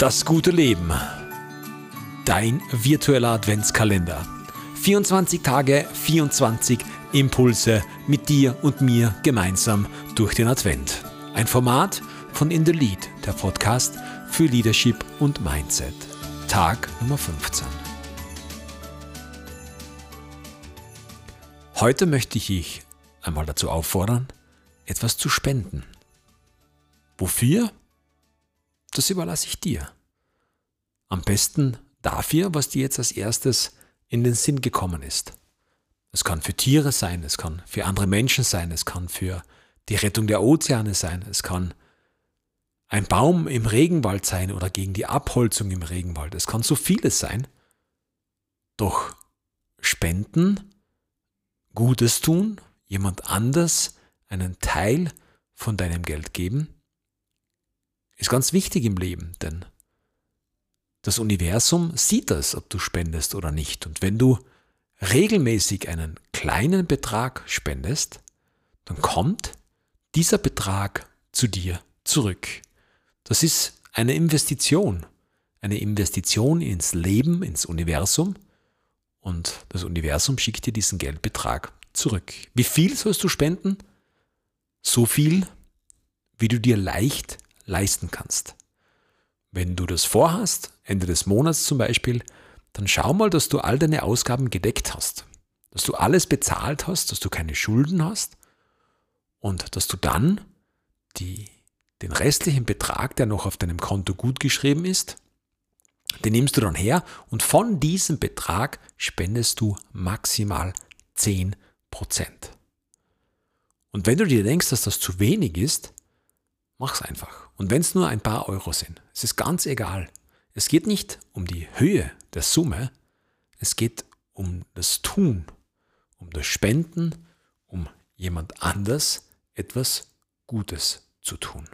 Das gute Leben. Dein virtueller Adventskalender. 24 Tage, 24 Impulse mit dir und mir gemeinsam durch den Advent. Ein Format von In the Lead, der Podcast für Leadership und Mindset. Tag Nummer 15. Heute möchte ich dich einmal dazu auffordern, etwas zu spenden. Wofür? Das überlasse ich dir. Am besten dafür, was dir jetzt als erstes in den Sinn gekommen ist. Es kann für Tiere sein, es kann für andere Menschen sein, es kann für die Rettung der Ozeane sein, es kann ein Baum im Regenwald sein oder gegen die Abholzung im Regenwald. Es kann so vieles sein. Doch spenden, Gutes tun, jemand anders einen Teil von deinem Geld geben, ist ganz wichtig im Leben, denn das Universum sieht das, ob du spendest oder nicht. Und wenn du regelmäßig einen kleinen Betrag spendest, dann kommt dieser Betrag zu dir zurück. Das ist eine Investition, eine Investition ins Leben, ins Universum und das Universum schickt dir diesen Geldbetrag zurück. Wie viel sollst du spenden? So viel, wie du dir leicht leisten kannst. Wenn du das vorhast, Ende des Monats zum Beispiel, dann schau mal, dass du all deine Ausgaben gedeckt hast, dass du alles bezahlt hast, dass du keine Schulden hast und dass du dann die, den restlichen Betrag, der noch auf deinem Konto gut geschrieben ist, den nimmst du dann her und von diesem Betrag spendest du maximal 10%. Und wenn du dir denkst, dass das zu wenig ist, mach's einfach. Und wenn es nur ein paar Euro sind, es ist ganz egal. Es geht nicht um die Höhe der Summe, es geht um das Tun, um das Spenden, um jemand anders etwas Gutes zu tun.